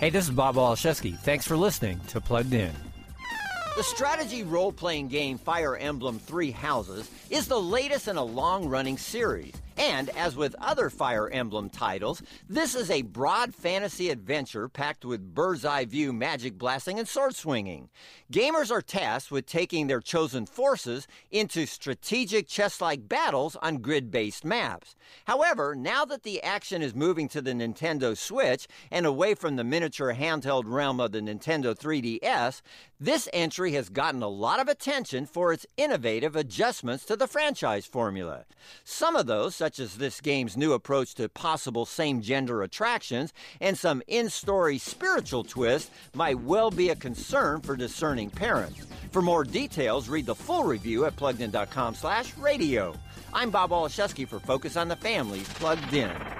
Hey, this is Bob Waliszewski. Thanks for listening to Plugged In. The strategy role playing game Fire Emblem Three Houses is the latest in a long running series. And as with other Fire Emblem titles, this is a broad fantasy adventure packed with bird's eye view magic blasting and sword swinging. Gamers are tasked with taking their chosen forces into strategic chess like battles on grid based maps. However, now that the action is moving to the Nintendo Switch and away from the miniature handheld realm of the Nintendo 3DS, this entry has gotten a lot of attention for its innovative adjustments to the franchise formula. Some of those, such as this game's new approach to possible same gender attractions and some in story spiritual twist, might well be a concern for discerning parents. For more details, read the full review at pluggedin.com slash radio. I'm Bob Waliszewski for Focus on the Family Plugged In.